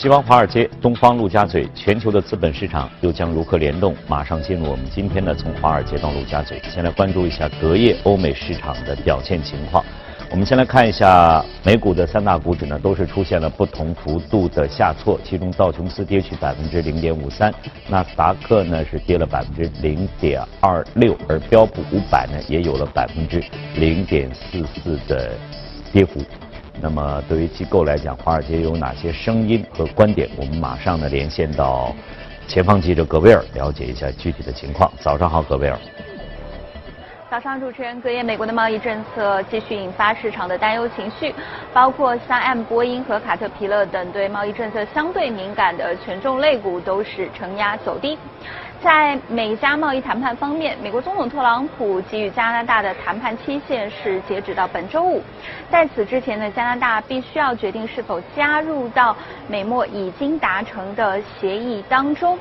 西方华尔街、东方陆家嘴，全球的资本市场又将如何联动？马上进入我们今天的从华尔街到陆家嘴，先来关注一下隔夜欧美市场的表现情况。我们先来看一下美股的三大股指呢，都是出现了不同幅度的下挫，其中道琼斯跌去百分之零点五三，纳斯达克呢是跌了百分之零点二六，而标普五百呢也有了百分之零点四四的跌幅。那么对于机构来讲，华尔街有哪些声音和观点？我们马上呢连线到前方记者葛威尔，了解一下具体的情况。早上好，葛威尔。早上，主持人，隔夜美国的贸易政策继续引发市场的担忧情绪，包括三 M 波音和卡特皮勒等对贸易政策相对敏感的权重类股都是承压走低。在美加贸易谈判方面，美国总统特朗普给予加拿大的谈判期限是截止到本周五。在此之前呢，加拿大必须要决定是否加入到美墨已经达成的协议当中。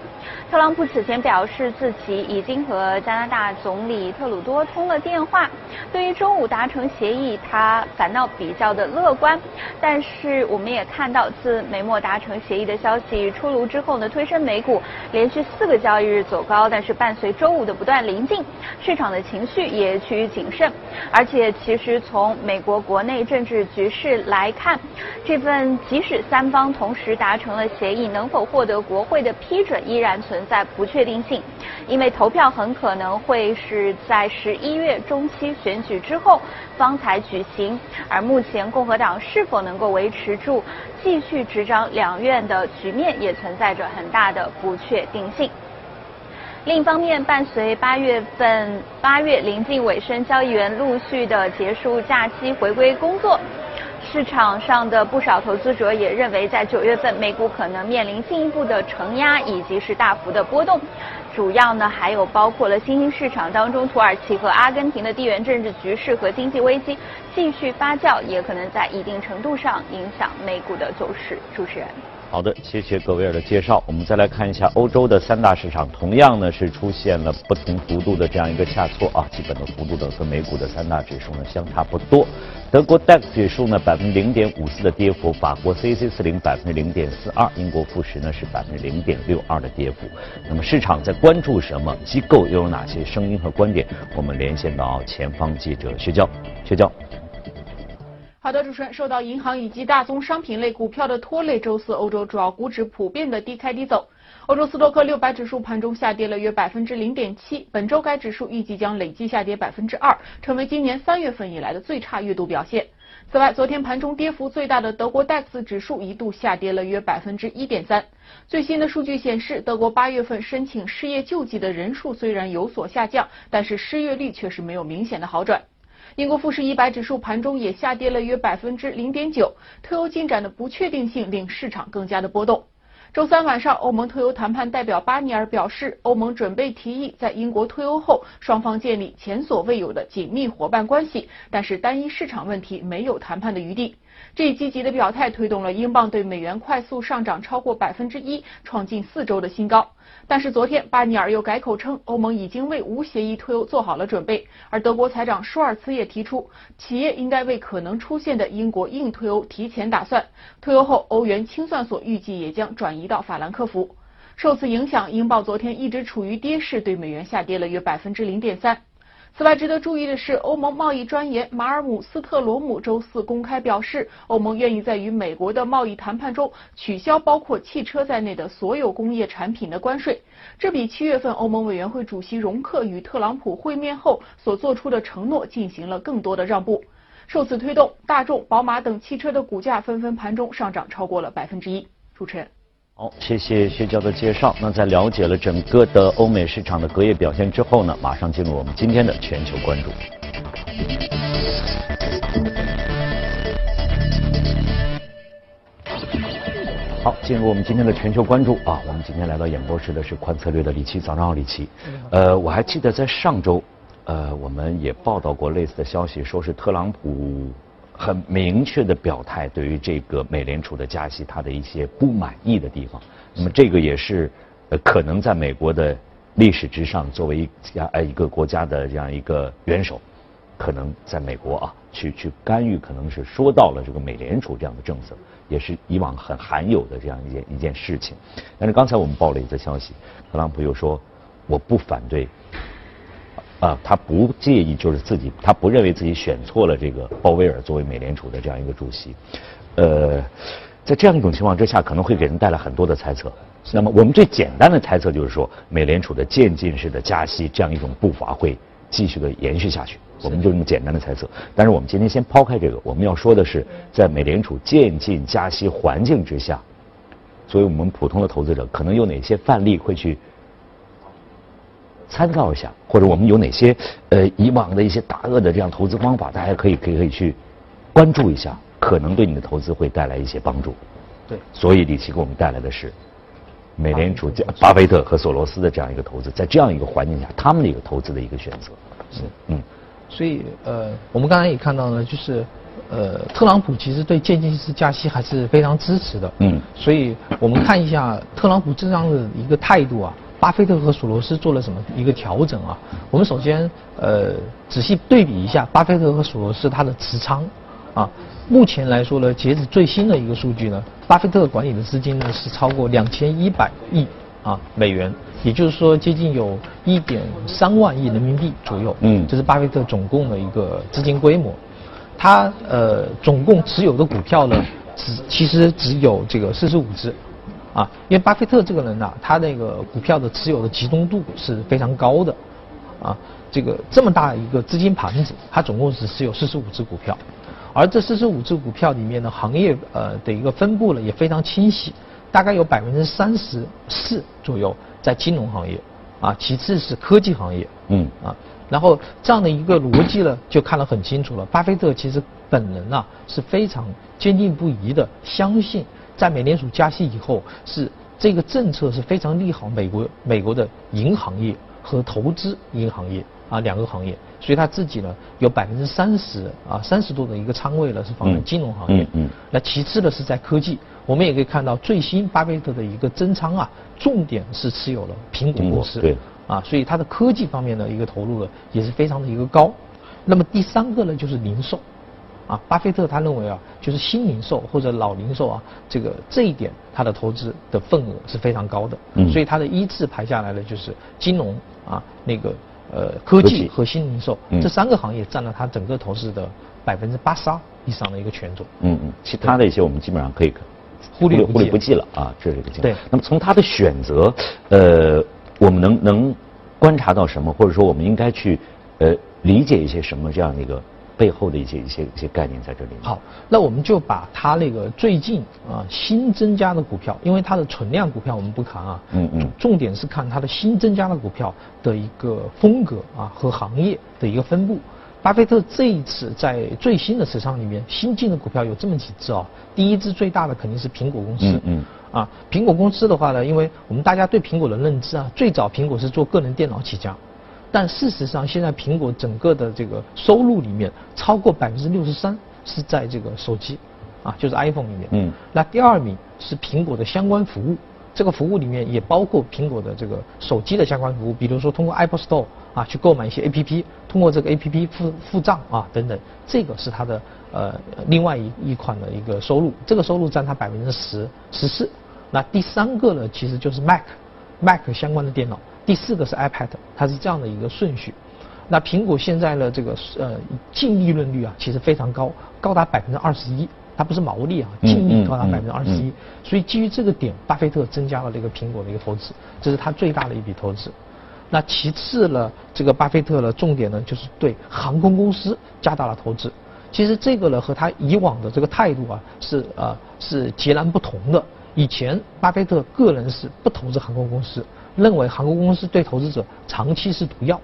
特朗普此前表示自己已经和加拿大总理特鲁多通了电话，对于周五达成协议，他反倒比较的乐观。但是我们也看到，自美墨达成协议的消息出炉之后呢，推升美股连续四个交易日。走高，但是伴随周五的不断临近，市场的情绪也趋于谨慎。而且，其实从美国国内政治局势来看，这份即使三方同时达成了协议，能否获得国会的批准，依然存在不确定性。因为投票很可能会是在十一月中期选举之后方才举行。而目前共和党是否能够维持住继续执掌两院的局面，也存在着很大的不确定性。另一方面，伴随八月份八月临近尾声，交易员陆续的结束假期回归工作，市场上的不少投资者也认为，在九月份美股可能面临进一步的承压以及是大幅的波动。主要呢还有包括了新兴市场当中，土耳其和阿根廷的地缘政治局势和经济危机继续发酵，也可能在一定程度上影响美股的走势。主持人。好的，谢谢各位尔的介绍。我们再来看一下欧洲的三大市场，同样呢是出现了不同幅度的这样一个下挫啊，基本的幅度呢跟美股的三大指数呢相差不多。德国 DAX 指数呢百分之零点五四的跌幅，法国 CAC 四零百分之零点四二，英国富时呢是百分之零点六二的跌幅。那么市场在关关注什么？机构又有哪些声音和观点？我们连线到前方记者薛娇，薛娇。好的，主持人，受到银行以及大宗商品类股票的拖累，周四欧洲主要股指普遍的低开低走。欧洲斯托克六百指数盘中下跌了约百分之零点七，本周该指数预计将累计下跌百分之二，成为今年三月份以来的最差月度表现。此外，昨天盘中跌幅最大的德国 DAX 指数一度下跌了约百分之一点三。最新的数据显示，德国八月份申请失业救济的人数虽然有所下降，但是失业率却是没有明显的好转。英国富时一百指数盘中也下跌了约百分之零点九，退欧进展的不确定性令市场更加的波动。周三晚上，欧盟脱欧谈判代表巴尼尔表示，欧盟准备提议在英国脱欧后，双方建立前所未有的紧密伙伴关系，但是单一市场问题没有谈判的余地。这一积极的表态推动了英镑对美元快速上涨超过百分之一，创近四周的新高。但是昨天，巴尼尔又改口称，欧盟已经为无协议脱欧做好了准备。而德国财长舒尔茨也提出，企业应该为可能出现的英国硬脱欧提前打算。脱欧后，欧元清算所预计也将转移到法兰克福。受此影响，英镑昨天一直处于跌势，对美元下跌了约百分之零点三。此外，值得注意的是，欧盟贸易专员马尔姆斯特罗姆周四公开表示，欧盟愿意在与美国的贸易谈判中取消包括汽车在内的所有工业产品的关税。这比七月份欧盟委员会主席容克与特朗普会面后所做出的承诺进行了更多的让步。受此推动，大众、宝马等汽车的股价纷纷盘中上涨超过了百分之一。主持人。好，谢谢薛娇的介绍。那在了解了整个的欧美市场的隔夜表现之后呢，马上进入我们今天的全球关注。好，进入我们今天的全球关注啊，我们今天来到演播室的是宽策略的李琦，早上好，李琦。呃，我还记得在上周，呃，我们也报道过类似的消息，说是特朗普。很明确的表态，对于这个美联储的加息，他的一些不满意的地方。那么这个也是呃可能在美国的历史之上，作为一家呃一个国家的这样一个元首，可能在美国啊，去去干预，可能是说到了这个美联储这样的政策，也是以往很罕有的这样一件一件事情。但是刚才我们报了一则消息，特朗普又说我不反对，啊，他不介意，就是自己他不认为自己选错了这个鲍威尔作为美联储的这样一个主席，呃，在这样一种情况之下，可能会给人带来很多的猜测。那么我们最简单的猜测就是说，美联储的渐进式的加息这样一种步伐会继续的延续下去。我们就这么简单的猜测，但是我们今天先抛开这个，我们要说的是，在美联储渐进加息环境之下，作为我们普通的投资者，可能有哪些范例会去参照一下，或者我们有哪些呃以往的一些大鳄的这样投资方法，大家可以可以可以去关注一下，可能对你的投资会带来一些帮助。对，所以李琦给我们带来的是美联储、巴菲特和索罗斯的这样一个投资，在这样一个环境下，他们的一个投资的一个选择。是，嗯。所以，呃，我们刚才也看到了，就是，呃，特朗普其实对渐进式加息还是非常支持的。嗯。所以我们看一下特朗普这样的一个态度啊，巴菲特和索罗斯做了什么一个调整啊？我们首先，呃，仔细对比一下巴菲特和索罗斯他的持仓，啊，目前来说呢，截止最新的一个数据呢，巴菲特管理的资金呢是超过两千一百亿啊美元。也就是说，接近有一点三万亿人民币左右。嗯，这是巴菲特总共的一个资金规模。他呃，总共持有的股票呢，只其实只有这个四十五只。啊，因为巴菲特这个人呢，他那个股票的持有的集中度是非常高的。啊，这个这么大一个资金盘子，他总共只持有四十五只股票。而这四十五只股票里面的行业呃的一个分布呢，也非常清晰。大概有百分之三十四左右在金融行业，啊，其次是科技行业，嗯，啊，然后这样的一个逻辑呢，就看得很清楚了。巴菲特其实本人啊是非常坚定不移的相信，在美联储加息以后，是这个政策是非常利好美国美国的银行业和投资银行业啊两个行业，所以他自己呢有百分之三十啊三十多的一个仓位呢是放在金融行业，嗯，那其次呢是在科技。我们也可以看到最新巴菲特的一个增仓啊，重点是持有了苹果公司，对，啊，所以它的科技方面的一个投入呢，也是非常的一个高。那么第三个呢，就是零售，啊，巴菲特他认为啊，就是新零售或者老零售啊，这个这一点他的投资的份额是非常高的，嗯，所以他的依次排下来的就是金融啊，那个呃科技和新零售这三个行业占了他整个投资的百分之八十二以上的一个权重，嗯嗯，其他的一些我们基本上可以。忽略忽略不计了啊，这是一个情况。对，那么从他的选择，呃，我们能能观察到什么，或者说我们应该去呃理解一些什么这样的一个背后的一些一些一些概念在这里。好，那我们就把它那个最近啊新增加的股票，因为它的存量股票我们不看啊，嗯嗯，重点是看它的新增加的股票的一个风格啊和行业的一个分布。巴菲特这一次在最新的持仓里面，新进的股票有这么几只啊。第一只最大的肯定是苹果公司。嗯嗯。啊，苹果公司的话呢，因为我们大家对苹果的认知啊，最早苹果是做个人电脑起家，但事实上现在苹果整个的这个收入里面，超过百分之六十三是在这个手机，啊，就是 iPhone 里面。嗯。那第二名是苹果的相关服务。这个服务里面也包括苹果的这个手机的相关服务，比如说通过 Apple Store 啊去购买一些 A P P，通过这个 A P P 付付账啊等等，这个是它的呃另外一一款的一个收入，这个收入占它百分之十十四。那第三个呢，其实就是 Mac，Mac 相关的电脑，第四个是 iPad，它是这样的一个顺序。那苹果现在的，这个呃净利润率啊其实非常高，高达百分之二十一。它不是毛利啊，净利高达百分之二十一，所以基于这个点，巴菲特增加了这个苹果的一个投资，这是他最大的一笔投资。那其次呢，这个巴菲特呢，重点呢就是对航空公司加大了投资。其实这个呢和他以往的这个态度啊是呃是截然不同的。以前巴菲特个人是不投资航空公司，认为航空公司对投资者长期是毒药。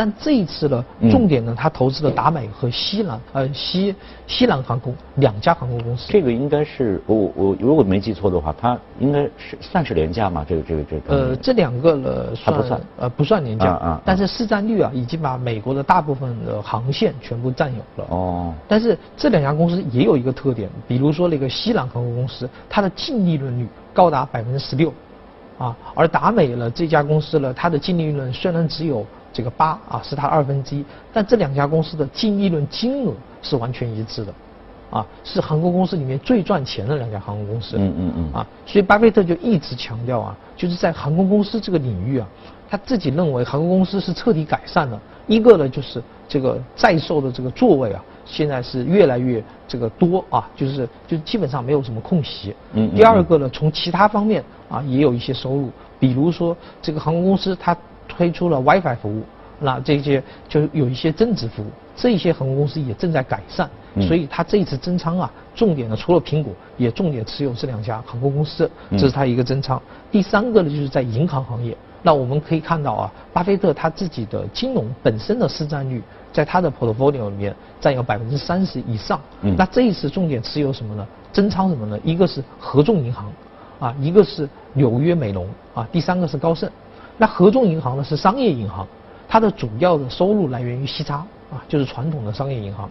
但这一次呢，重点呢，他投资了达美和西南呃西西南航空两家航空公司。这个应该是我我如果没记错的话，它应该是算是廉价嘛？这个这个这个。呃，这两个呢算不算呃不算廉价啊，但是市占率啊已经把美国的大部分的航线全部占有了。哦。但是这两家公司也有一个特点，比如说那个西南航空公司，它的净利润率高达百分之十六。啊，而达美呢这家公司呢，它的净利润虽然只有这个八啊是它二分之一，但这两家公司的净利润金额是完全一致的，啊是航空公司里面最赚钱的两家航空公司。嗯嗯嗯。啊，所以巴菲特就一直强调啊，就是在航空公司这个领域啊，他自己认为航空公司是彻底改善了。一个呢就是这个在售的这个座位啊，现在是越来越这个多啊，就是就基本上没有什么空隙。嗯。第二个呢，从其他方面啊也有一些收入，比如说这个航空公司它。推出了 WiFi 服务，那这些就有一些增值服务，这些航空公司也正在改善，所以它这一次增仓啊，重点呢除了苹果，也重点持有这两家航空公司，这是它一个增仓。第三个呢，就是在银行行业，那我们可以看到啊，巴菲特他自己的金融本身的市占率，在他的 portfolio 里面占有百分之三十以上。那这一次重点持有什么呢？增仓什么呢？一个是合众银行，啊，一个是纽约美隆，啊，第三个是高盛。那合众银行呢是商业银行，它的主要的收入来源于息差啊，就是传统的商业银行，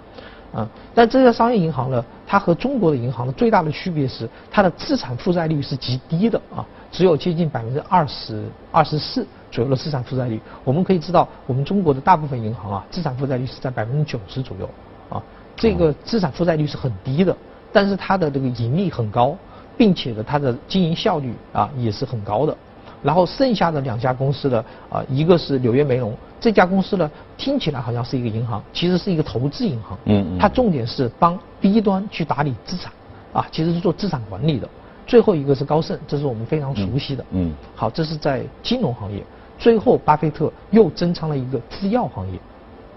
啊，但这家商业银行呢，它和中国的银行的最大的区别是它的资产负债率是极低的啊，只有接近百分之二十二十四左右的资产负债率。我们可以知道，我们中国的大部分银行啊，资产负债率是在百分之九十左右啊，这个资产负债率是很低的，但是它的这个盈利很高，并且呢，它的经营效率啊也是很高的。然后剩下的两家公司呢，啊，一个是纽约梅隆这家公司呢，听起来好像是一个银行，其实是一个投资银行。嗯嗯。它重点是帮 B 端去打理资产，啊，其实是做资产管理的。最后一个是高盛，这是我们非常熟悉的。嗯。好，这是在金融行业。最后，巴菲特又增仓了一个制药行业，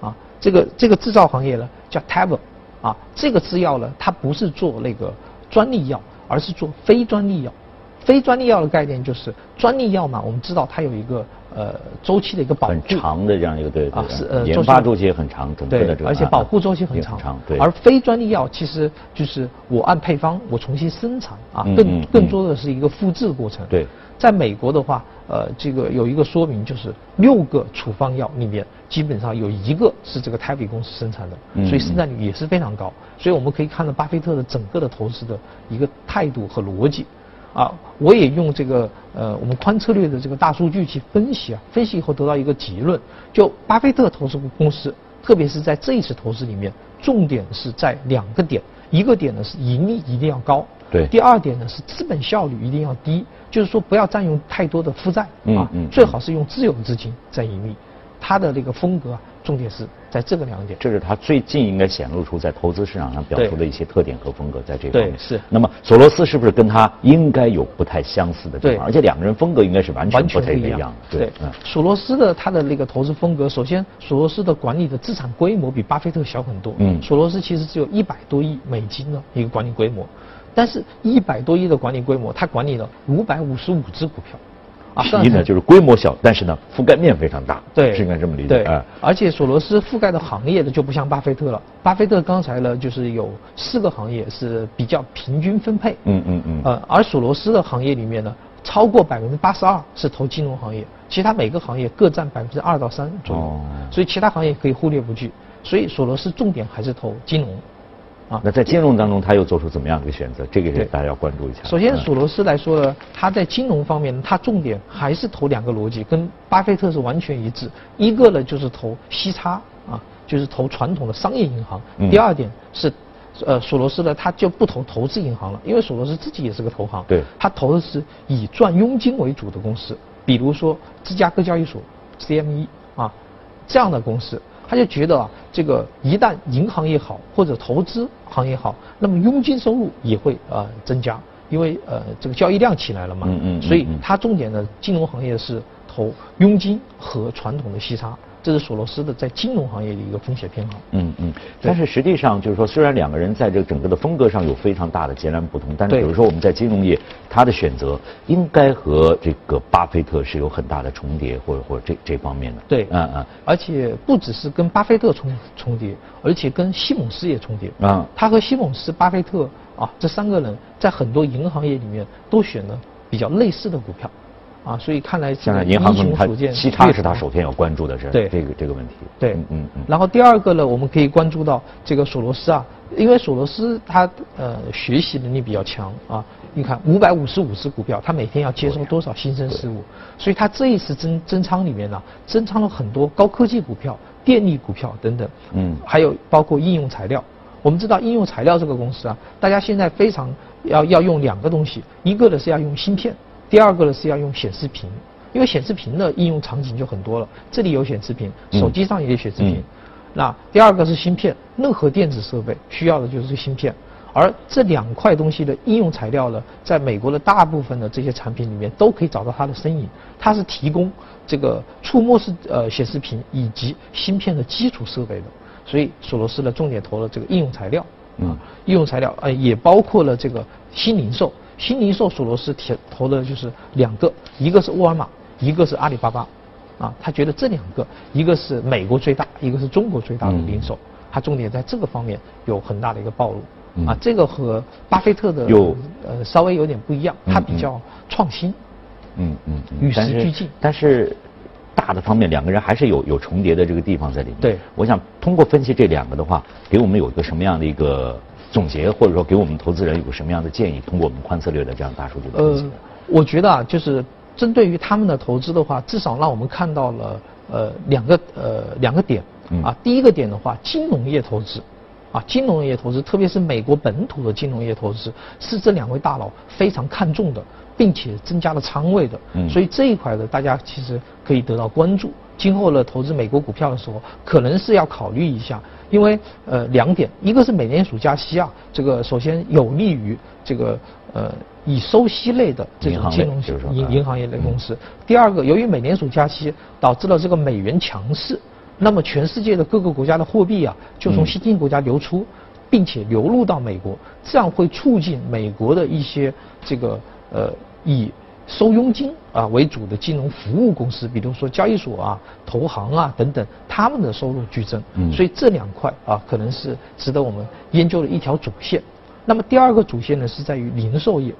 啊，这个这个制造行业呢叫 Teva，啊，这个制药呢它不是做那个专利药，而是做非专利药。非专利药的概念就是专利药嘛，我们知道它有一个呃周期的一个保护，很长的这样一个对啊是呃研发周期也很长，整个的这个而且保护周期很长，对。而非专利药其实就是我按配方我重新生产啊，更更多的是一个复制过程。对，在美国的话，呃，这个有一个说明就是六个处方药里面基本上有一个是这个泰比公司生产的，所以生产率也是非常高。所以我们可以看到巴菲特的整个的投资的一个态度和逻辑。啊，我也用这个呃，我们宽策略的这个大数据去分析啊，分析以后得到一个结论，就巴菲特投资公司，特别是在这一次投资里面，重点是在两个点，一个点呢是盈利一定要高，对，第二点呢是资本效率一定要低，就是说不要占用太多的负债啊，最好是用自有资金在盈利，他的这个风格。重点是在这个两点，这是他最近应该显露出在投资市场上表述的一些特点和风格，在这方面是。那么索罗斯是不是跟他应该有不太相似的地方？而且两个人风格应该是完全不太一样。对，嗯索罗斯的他的那个投资风格，首先索罗斯的管理的资产规模比巴菲特小很多。嗯。索罗斯其实只有一百多亿美金的一个管理规模，但是一百多亿的管理规模，他管理了五百五十五只股票。第一呢，就是规模小，但是呢，覆盖面非常大，对，是应该这么理解。对，而且索罗斯覆盖的行业呢，就不像巴菲特了。巴菲特刚才呢，就是有四个行业是比较平均分配。嗯嗯嗯。呃，而索罗斯的行业里面呢，超过百分之八十二是投金融行业，其他每个行业各占百分之二到三左右。哦。所以其他行业可以忽略不计。所以索罗斯重点还是投金融。啊，那在金融当中，他又做出怎么样的一个选择？这个是大家要关注一下。首先，索罗斯来说呢，他在金融方面，他重点还是投两个逻辑，跟巴菲特是完全一致。一个呢，就是投息差啊，就是投传统的商业银行。第二点是，呃，索罗斯呢，他就不投投资银行了，因为索罗斯自己也是个投行。对。他投的是以赚佣金为主的公司，比如说芝加哥交易所 （CME） 啊这样的公司。他就觉得啊，这个一旦银行也好，或者投资行业好，那么佣金收入也会呃增加，因为呃这个交易量起来了嘛。嗯嗯。所以他重点的金融行业是投佣金和传统的息差。这是索罗斯的在金融行业的一个风险偏好。嗯嗯，但是实际上就是说，虽然两个人在这个整个的风格上有非常大的截然不同，但是比如说我们在金融业，他的选择应该和这个巴菲特是有很大的重叠，或者或者这这方面的。对，嗯嗯，而且不只是跟巴菲特重重叠，而且跟西蒙斯也重叠。啊，他和西蒙斯、巴菲特啊这三个人在很多银行业里面都选了比较类似的股票。啊，所以看来现在银行可能它息差是他首先要关注的是对这个这个问题。对，嗯嗯。然后第二个呢，我们可以关注到这个索罗斯啊，因为索罗斯他呃学习能力比较强啊。你看五百五十五只股票，他每天要接收多少新生事物？所以他这一次增增仓里面呢，增仓了很多高科技股票、电力股票等等。嗯。还有包括应用材料。我们知道应用材料这个公司啊，大家现在非常要要用两个东西，一个呢是要用芯片。第二个呢是要用显示屏，因为显示屏的应用场景就很多了。这里有显示屏，手机上也有显示屏。那第二个是芯片，任何电子设备需要的就是芯片。而这两块东西的应用材料呢，在美国的大部分的这些产品里面都可以找到它的身影。它是提供这个触摸式呃显示屏以及芯片的基础设备的。所以索罗斯呢重点投了这个应用材料。嗯，应用材料呃也包括了这个新零售。新零售索罗斯投投的就是两个，一个是沃尔玛，一个是阿里巴巴，啊，他觉得这两个，一个是美国最大，一个是中国最大的零售，他重点在这个方面有很大的一个暴露，啊，这个和巴菲特的有。呃稍微有点不一样，他比较创新，嗯嗯，与时俱进，但是大的方面两个人还是有有重叠的这个地方在里面。对，我想通过分析这两个的话，给我们有一个什么样的一个？总结或者说给我们投资人有个什么样的建议？通过我们宽策略的这样大数据的分析。呃，我觉得啊，就是针对于他们的投资的话，至少让我们看到了呃两个呃两个点啊。第一个点的话，金融业投资啊，金融业投资，特别是美国本土的金融业投资，是这两位大佬非常看重的，并且增加了仓位的。嗯。所以这一块的大家其实可以得到关注。今后呢，投资美国股票的时候，可能是要考虑一下。因为呃两点，一个是美联储加息啊，这个首先有利于这个呃以收息类的这种金融银银行业类公司。第二个，由于美联储加息导致了这个美元强势，那么全世界的各个国家的货币啊就从新兴国家流出，并且流入到美国，这样会促进美国的一些这个呃以。收佣金啊为主的金融服务公司，比如说交易所啊、投行啊等等，他们的收入剧增。嗯。所以这两块啊，可能是值得我们研究的一条主线。那么第二个主线呢，是在于零售业。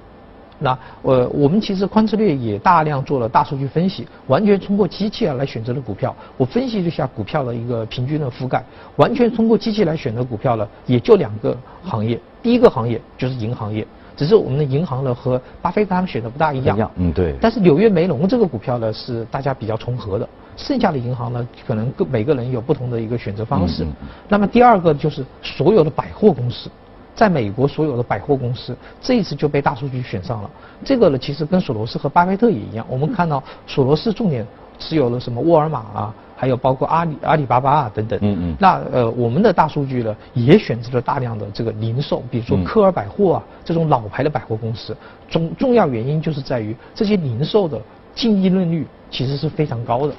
那呃，我们其实宽策略也大量做了大数据分析，完全通过机器啊来选择的股票。我分析了一下股票的一个平均的覆盖，完全通过机器来选择股票呢，也就两个行业。第一个行业就是银行业。只是我们的银行呢和巴菲特他们选的不大一样，嗯对。但是纽约梅隆这个股票呢是大家比较重合的，剩下的银行呢可能各每个人有不同的一个选择方式。那么第二个就是所有的百货公司，在美国所有的百货公司这一次就被大数据选上了。这个呢其实跟索罗斯和巴菲特也一样，我们看到索罗斯重点持有了什么沃尔玛啊。还有包括阿里、阿里巴巴啊等等，嗯嗯，那呃我们的大数据呢也选择了大量的这个零售，比如说科尔百货啊这种老牌的百货公司，重重要原因就是在于这些零售的净利润率其实是非常高的，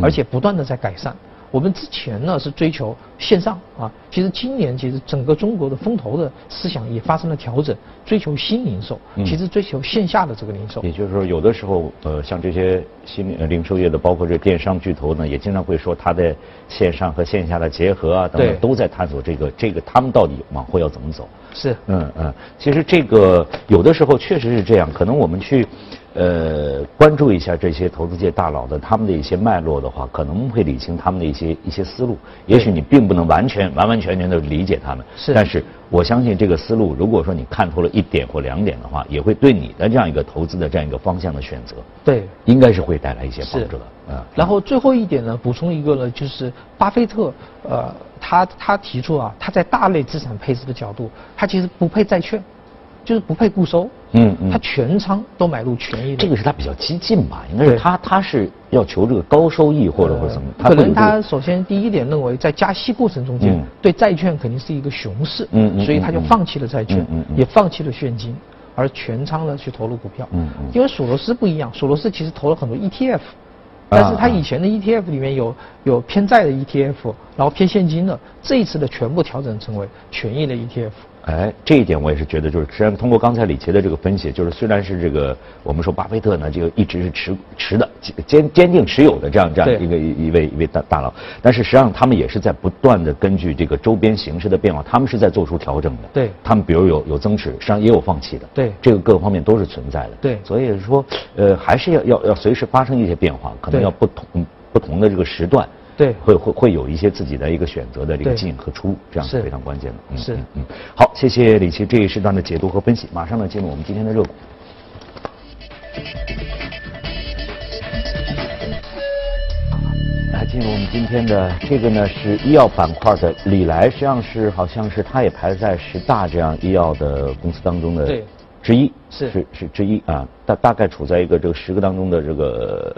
而且不断的在改善。我们之前呢是追求线上啊，其实今年其实整个中国的风投的思想也发生了调整，追求新零售，其实追求线下的这个零售。也就是说，有的时候呃，像这些新零售业的，包括这电商巨头呢，也经常会说它的线上和线下的结合啊等等，都在探索这个这个他们到底往后要怎么走。是，嗯嗯，其实这个有的时候确实是这样，可能我们去。呃，关注一下这些投资界大佬的他们的一些脉络的话，可能会理清他们的一些一些思路。也许你并不能完全完完全全的理解他们，是。但是我相信这个思路，如果说你看透了一点或两点的话，也会对你的这样一个投资的这样一个方向的选择，对，应该是会带来一些帮助的。嗯。然后最后一点呢，补充一个呢，就是巴菲特，呃，他他提出啊，他在大类资产配置的角度，他其实不配债券。就是不配固收，嗯嗯，他全仓都买入权益这个是他比较激进吧？应该是他他是要求这个高收益或者或者怎么？可能他首先第一点认为在加息过程中间，对债券肯定是一个熊市，嗯嗯，所以他就放弃了债券，嗯嗯，也放弃了现金，而全仓呢去投入股票，嗯嗯，因为索罗斯不一样，索罗斯其实投了很多 ETF，但是他以前的 ETF 里面有有偏债的 ETF，然后偏现金的，这一次的全部调整成为权益的 ETF。哎，这一点我也是觉得，就是实际上通过刚才李琦的这个分析，就是虽然是这个我们说巴菲特呢，这个一直是持持的坚坚定持有的这样这样一个一位一位大大佬，但是实际上他们也是在不断的根据这个周边形势的变化，他们是在做出调整的。对，他们比如有有增持，实际上也有放弃的。对，这个各个方面都是存在的。对，所以说呃还是要要要随时发生一些变化，可能要不同不同的这个时段。对，会会会有一些自己的一个选择的这个进和出，这样是非常关键的。是，嗯，好，谢谢李琦这一时段的解读和分析。马上呢，进入我们今天的热股。来，进入我们今天的这个呢，是医药板块的李来，实际上是好像是它也排在十大这样医药的公司当中的之一，是是是之一啊，大大概处在一个这个十个当中的这个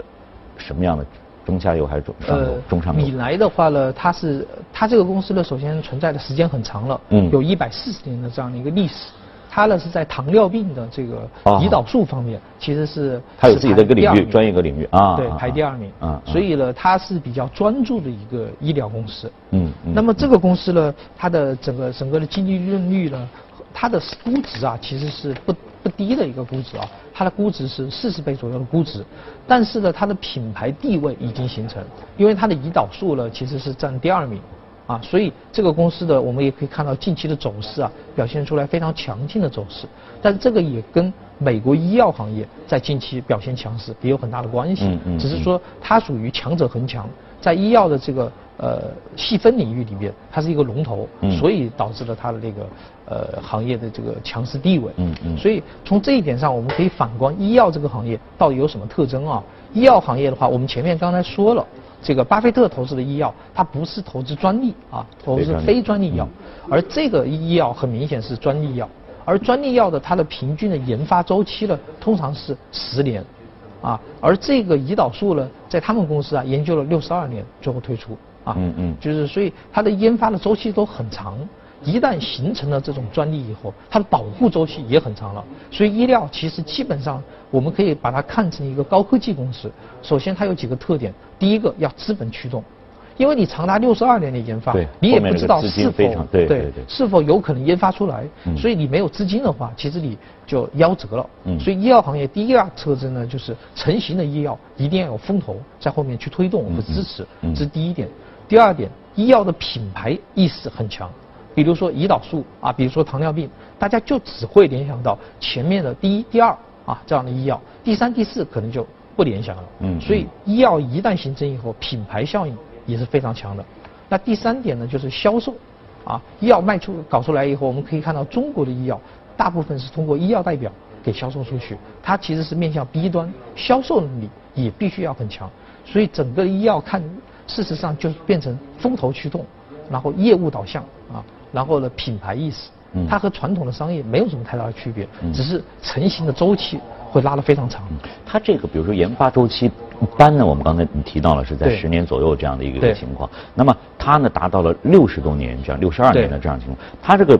什么样的？中下游还是中上游？中上游。米莱的话呢，它是它这个公司呢，首先存在的时间很长了，嗯，有一百四十年的这样的一个历史。它呢是在糖尿病的这个胰岛素方面，其实是它有自己的一个领域，专业个领域啊，对，排第二名。啊，所以呢，它是比较专注的一个医疗公司。嗯。那么这个公司呢，它的整个整个的净利润率呢，它的估值啊，其实是不。不低的一个估值啊，它的估值是四十倍左右的估值，但是呢，它的品牌地位已经形成，因为它的胰岛素呢其实是占第二名，啊，所以这个公司的我们也可以看到近期的走势啊，表现出来非常强劲的走势，但这个也跟美国医药行业在近期表现强势也有很大的关系，只是说它属于强者恒强，在医药的这个。呃，细分领域里面，它是一个龙头，所以导致了它的这个呃行业的这个强势地位。嗯嗯。所以从这一点上，我们可以反观医药这个行业到底有什么特征啊？医药行业的话，我们前面刚才说了，这个巴菲特投资的医药，它不是投资专利啊，投资非专利药，而这个医药很明显是专利药，而专利药的它的平均的研发周期呢，通常是十年，啊，而这个胰岛素呢，在他们公司啊研究了六十二年，最后推出。啊，嗯嗯，就是所以它的研发的周期都很长，一旦形成了这种专利以后，它的保护周期也很长了。所以医疗其实基本上我们可以把它看成一个高科技公司。首先它有几个特点，第一个要资本驱动，因为你长达六十二年的研发，你也不知道是否对对是否有可能研发出来，所以你没有资金的话，其实你就夭折了。所以医药行业第一大特征呢，就是成型的医药一定要有风投在后面去推动和支持，这是第一点。第二点，医药的品牌意识很强，比如说胰岛素啊，比如说糖尿病，大家就只会联想到前面的第一、第二啊这样的医药，第三、第四可能就不联想了。嗯。所以医药一旦形成以后，品牌效应也是非常强的。那第三点呢，就是销售，啊，医药卖出搞出来以后，我们可以看到中国的医药大部分是通过医药代表给销售出去，它其实是面向 B 端，销售能力也必须要很强。所以整个医药看。事实上就变成风投驱动，然后业务导向啊，然后呢品牌意识，它和传统的商业没有什么太大的区别，只是成型的周期会拉得非常长。它这个比如说研发周期一般呢，我们刚才你提到了是在十年左右这样的一个情况，那么它呢达到了六十多年这样六十二年的这样情况，它这个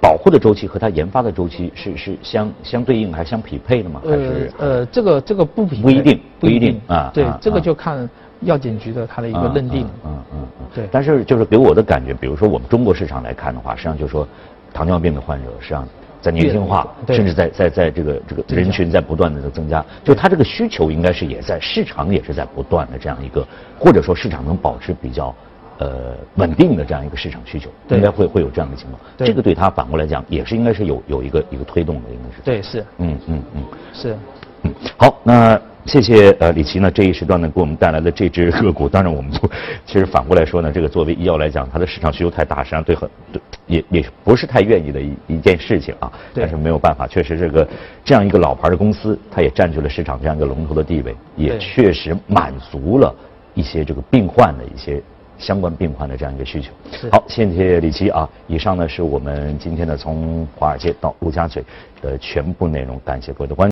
保护的周期和它研发的周期是是相相对应还是相匹配的吗？还是呃这个这个不匹不一定不一定啊，对这个就看。药检局的它的一个认定，嗯嗯嗯，对。但是就是给我的感觉，比如说我们中国市场来看的话，实际上就是说，糖尿病的患者实际上在年轻化，甚至在在在这个这个人群在不断的增加，就它这个需求应该是也在市场也是在不断的这样一个，或者说市场能保持比较呃稳定的这样一个市场需求，应该会会有这样的情况。这个对他反过来讲也是应该是有有一个一个推动的，应该是。对，是。嗯嗯嗯，是。嗯，好，那。谢谢呃李琦呢这一时段呢给我们带来的这只个股，当然我们就其实反过来说呢，这个作为医药来讲，它的市场需求太大，实际上对很对也也不是太愿意的一一件事情啊。但是没有办法，确实这个这样一个老牌的公司，它也占据了市场这样一个龙头的地位，也确实满足了一些这个病患的一些相关病患的这样一个需求。好，谢谢李琦啊。以上呢是我们今天的从华尔街到陆家嘴的全部内容，感谢各位的关注。